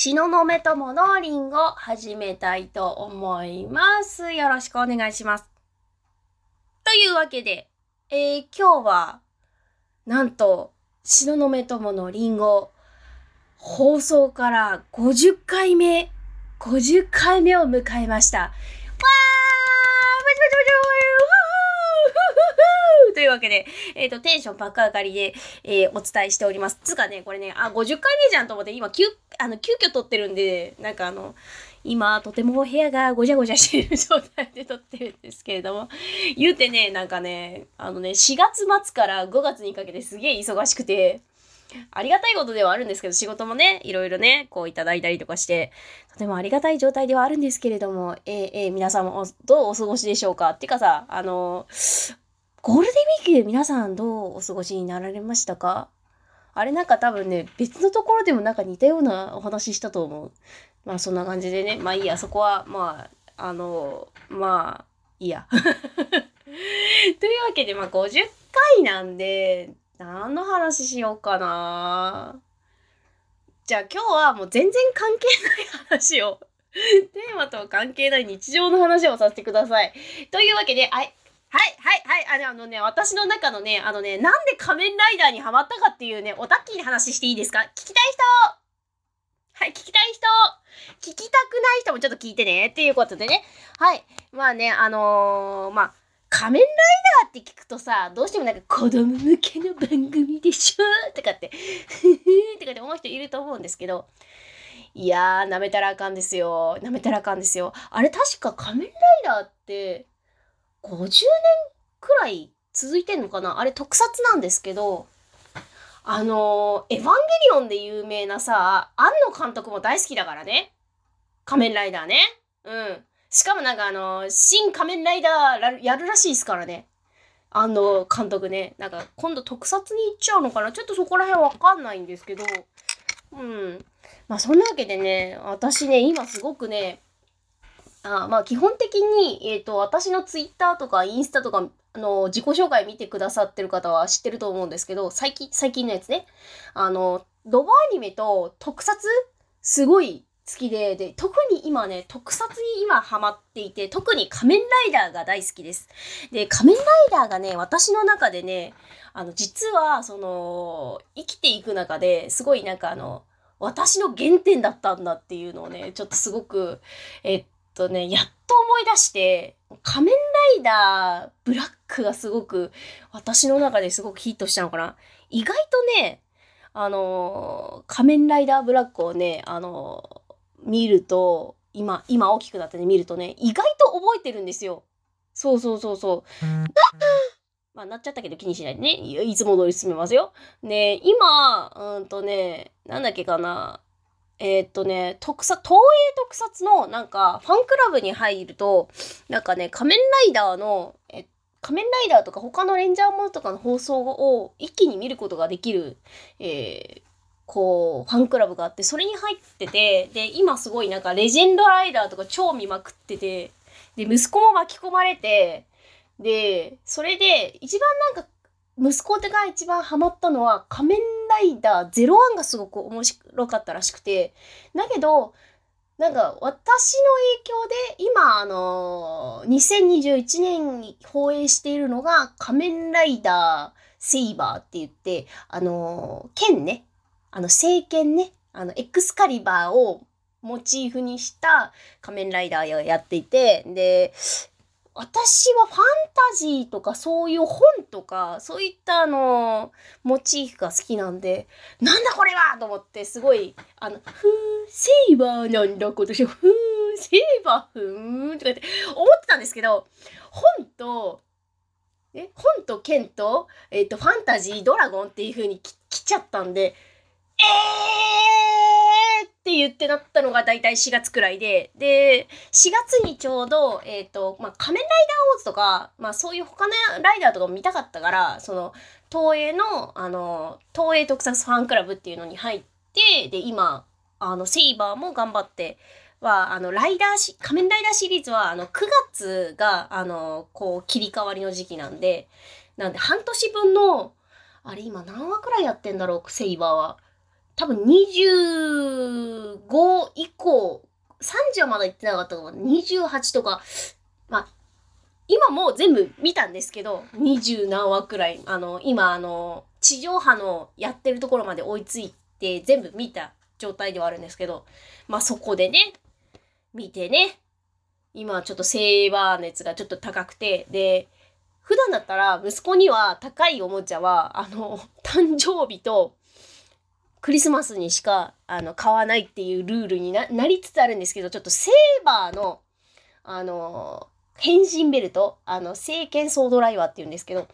東雲友のリンゴ始めたいと思います。よろしくお願いします。というわけで、えー今日は、なんと、東雲友のリンゴ、放送から50回目、50回目を迎えました。わーパチパチパチパチというわけで、えっ、と、テンション爆上がりで、えーお伝えしております。つかね、これね、あ、50回目じゃんと思って、今、急、あの、急遽撮ってるんで、なんかあの、今、とても部屋がごちゃごちゃしている状態で撮ってるんですけれども、言うてね、なんかね、あのね、4月末から5月にかけてすげえ忙しくて、ありがたいことではあるんですけど、仕事もね、いろいろね、こういただいたりとかして、とてもありがたい状態ではあるんですけれども、えーえー皆さんもどうお過ごしでしょうか？っていうかさ、あの、ゴールデンウィークで皆さんどうお過ごしになられましたか？あれなんか多分ね、別のところでもなんか似たようなお話したと思う。まあそんな感じでね、まあいいや、そこは、まあ、あの、まあ、いいや。というわけで、まあ50回なんで、何の話しようかな。じゃあ今日はもう全然関係ない話を、テーマとは関係ない日常の話をさせてください。というわけで、はい、はい、はい、はい、あのあのね、私の中のね、あのね、なんで仮面ライダーにハマったかっていうね、おたっきーに話していいですか？聞きたい人はい、聞きたい人聞きたくない人もちょっと聞いてね。っていうことでね。はい。まあね、あのーまあ、仮面ライダーって聞くとさ、どうしてもなんか子供向けの番組でしょとかって、ふふとかって思う人いると思うんですけど、いやー、舐めたらあかんですよ。舐めたらあかんですよ。あれ確か仮面ライダーって、50年くらい続いてんのかな？あれ特撮なんですけど、あのーエヴァンゲリオンで有名なさ、庵野監督も大好きだからね。仮面ライダーね。うん。しかもなんかあの新仮面ライダーやるらしいですからね。庵野監督ね。なんか今度特撮に行っちゃうのかな？ちょっとそこら辺わかんないんですけど。うん。まあそんなわけでね、私ね、今すごくね、あまあ基本的に、えっ、と、私のツイッターとかインスタとか、あの、自己紹介見てくださってる方は知ってると思うんですけど、最近、最近のやつね。あの、ロボアニメと特撮すごい好きで、で、特に今ね、特撮に今ハマっていて、特に仮面ライダーが大好きです。で、仮面ライダーがね、私の中でね、あの、実は、その、生きていく中ですごいなんかあの、私の原点だったんだっていうのをね、ちょっとすごく、えっとね、やっと思い出して、仮面ライダーブラックがすごく、私の中ですごくヒットしたのかな。意外とね、あの仮面ライダーブラックをね、あの見ると、今、今大きくなってね、見るとね、意外と覚えてるんですよ。そうそうそうそう。まあ、なっちゃったけど気にしないでね。いいつも通り進めますよ。で、今、うんとね、なんだっけかな。えーっとね、特撮、東映特撮のなんかファンクラブに入ると、なんかね、仮面ライダーの、え仮面ライダーとか他のレンジャーものとかの放送を一気に見ることができる、えーこう、ファンクラブがあって、それに入ってて、で、今すごいなんかレジェンドライダーとか超見まくってて、で、息子も巻き込まれて、で、それで、一番なんか、息子が一番ハマったのは、仮面ライダー01がすごく面白かったらしくて、だけど、なんか私の影響で今あの2021年に放映しているのが仮面ライダーセイバーって言ってあの剣ね。あの聖剣ねあのエクスカリバーをモチーフにした仮面ライダーをやっていてで私はファンタジーとかそういう本とかそういったあのモチーフが好きなんでなんだこれはと思ってすごいあの「ふーセイバーなんだ今年。ふーセイバーふーん」とかって思ってたんですけど本とえ本と剣と,、えっとファンタジードラゴンっていう風に来ちゃったんでえーって言ってなったのが大体4月くらいで、で、4月にちょうど、えっ、と、まあ、仮面ライダーウォーズとか、まあ、そういう他のライダーとかも見たかったから、その、東映の、あの、東映特撮ファンクラブっていうのに入って、で、今、あの、セイバーも頑張って、は、あの、ライダーし、仮面ライダーシリーズは、あの、9月が、あの、こう、切り替わりの時期なんで、なんで、半年分の、あれ今何話くらいやってんだろう、セイバーは。多分25以降、30はまだ行ってなかったかも。28とか、まあ、今も全部見たんですけど、20何話くらい、あの、今、あの、地上波のやってるところまで追いついて、全部見た状態ではあるんですけど、まあそこでね、見てね、今ちょっとセーバー熱がちょっと高くて、で、普段だったら息子には高いおもちゃは、あの、誕生日とクリスマスにしかあの買わないっていうルールになりつつあるんですけど、ちょっとセーバーの、あの、変身ベルト、あの、聖剣ソードライバーって言うんですけど、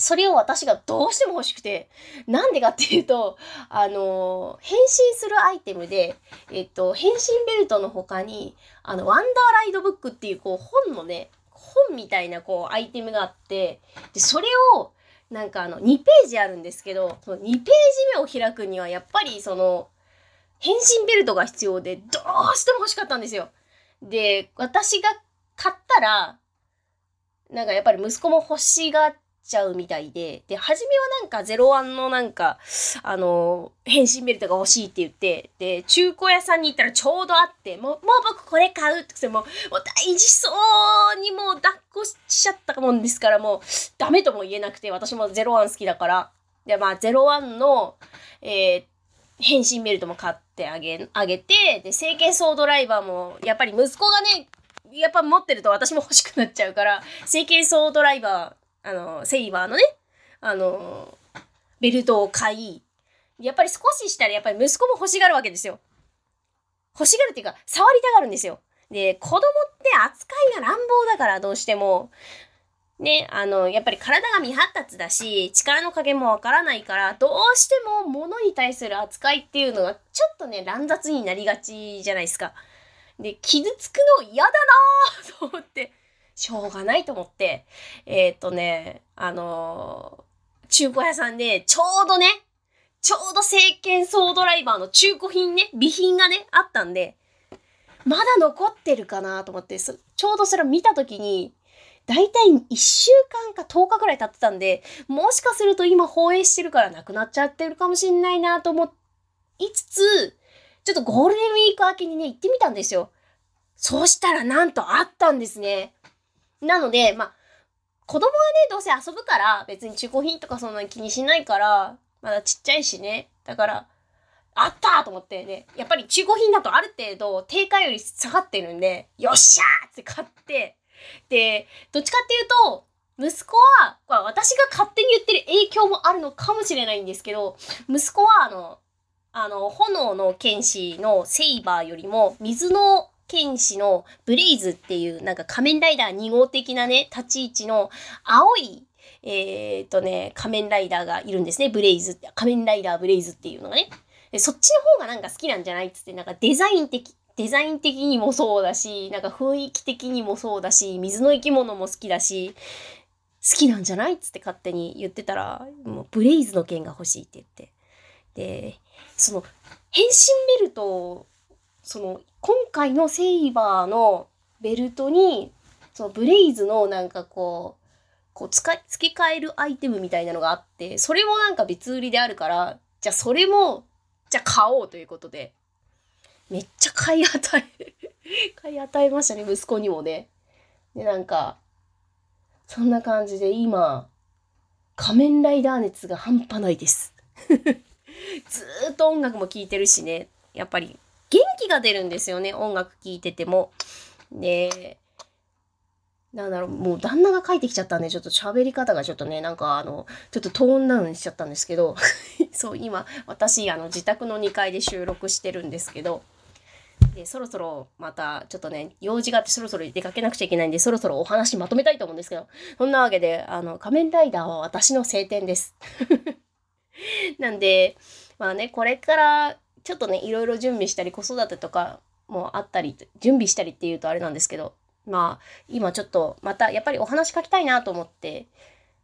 それを私がどうしても欲しくて、なんでかっていうと、あの、変身するアイテムで、えっと、変身ベルトの他に、あの、ワンダーライドブックっていう、こう、本のね、本みたいな、こう、アイテムがあって、で、それを、なんかあの、2ページあるんですけど、その2ページ目を開くには、やっぱりその、変身ベルトが必要で、どうしても欲しかったんですよ。で、私が買ったら、なんかやっぱり息子も欲しがっちゃうみたいで、で、初めはなんか01のなんか、あの、変身ベルトが欲しいって言って、で、中古屋さんに行ったらちょうどあって、もう、もう僕これ買うってもう、もう大事そうにもう抱っこしちゃったもんですから、もうダメとも言えなくて、私も01好きだから。で、まあ01の、えー、変身ベルトも買ってあげ、あげて、で、聖剣ソードライバーも、やっぱり息子がね、やっぱ持ってると私も欲しくなっちゃうから、聖剣ソードライバー、あの、セイバーのね、あの、ベルトを買い、やっぱり少ししたらやっぱり息子も欲しがるわけですよ。欲しがるっていうか、触りたがるんですよ。で、子供って扱いが乱暴だからどうしても、ね、あの、やっぱり体が未発達だし、力の加減もわからないから、どうしても物に対する扱いっていうのがちょっとね、乱雑になりがちじゃないですか。で、傷つくの嫌だなぁと思って、しょうがないと思って、えー、っとね、あのー、中古屋さんで、ちょうどね、ちょうど聖剣ソードライバーの中古品ね、備品がね、あったんで、まだ残ってるかなと思って、ちょうどそれを見たときに、だいたい1週間か10日くらい経ってたんで、もしかすると今放映してるからなくなっちゃってるかもしんないなと思いつつ、ちょっとゴールデンウィーク明けにね、行ってみたんですよ。そうしたらなんとあったんですね。なので、まあ、子供がね、どうせ遊ぶから、別に中古品とかそんなに気にしないから、まだちっちゃいしね。だから、あったと思ってね、やっぱり中古品だとある程度定価より下がってるんで、よっしゃーって買って、で、どっちかっていうと、息子は、まあ、私が勝手に言ってる影響もあるのかもしれないんですけど、息子はあの、あの、炎の剣士のセイバーよりも、水の剣士のブレイズっていうなんか仮面ライダー2号的なね、立ち位置の青い、えー、っとね、仮面ライダーがいるんですね。ブレイズって。仮面ライダーブレイズっていうのがね。でそっちの方がなんか好きなんじゃないっつって、なんかデザイン的、デザイン的にもそうだし、なんか雰囲気的にもそうだし、水の生き物も好きだし、好きなんじゃないっつって勝手に言ってたら、もうブレイズの剣が欲しいって言って。で、その、変身ベルトその、今回のセイバーのベルトに、そのブレイズのなんかこう、こう使い、付け替えるアイテムみたいなのがあって、それもなんか別売りであるから、じゃあそれも、じゃあ買おうということで、めっちゃ買い与え、買い与えましたね、息子にもね。で、なんか、そんな感じで今、仮面ライダー熱が半端ないです。ずっと音楽も聴いてるしね、やっぱり気が出るんですよね、音楽聴いてても。で、なんだろう、もう旦那が帰ってきちゃったんで、ちょっと喋り方がちょっとね、なんかあの、ちょっとトーンダウンしちゃったんですけど、そう、今、私、あの、自宅の2階で収録してるんですけど、で、そろそろまた、ちょっとね、用事があってそろそろ出かけなくちゃいけないんで、そろそろお話まとめたいと思うんですけど、そんなわけで、あの、仮面ライダーは私の晴天です。なんで、まあね、これからちょっとね、いろいろ準備したり、子育てとかもあったり、準備したりっていうとあれなんですけど、まあ、今ちょっとまたやっぱりお話書きたいなと思って、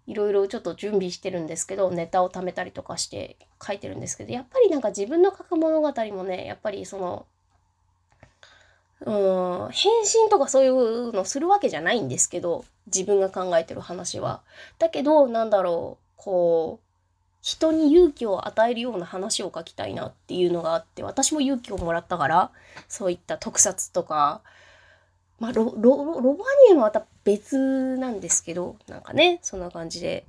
いろいろちょっと準備してるんですけど、ネタを貯めたりとかして書いてるんですけど、やっぱりなんか自分の書く物語もね、やっぱりその、うん、返信とかそういうのするわけじゃないんですけど、自分が考えてる話は。だけど、なんだろう、こう、人に勇気を与えるような話を書きたいなっていうのがあって、私も勇気をもらったから、そういった特撮とか、まあ、ロ、ロ、ロボアニメもまた別なんですけど、なんかね、そんな感じで、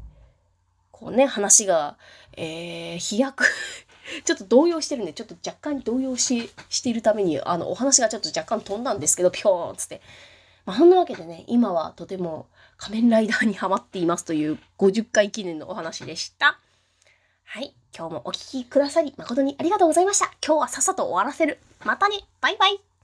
こうね、話が、えー、飛躍 ちょっと動揺してるんで、ちょっと若干動揺し、しているために、あの、お話がちょっと若干飛んだんですけど、ぴょーんつって。まあ、そんなわけでね、今はとても仮面ライダーにハマっていますという50回記念のお話でした。はい。今日もお聴きくださり誠にありがとうございました。今日はさっさと終わらせる。またねバイバイ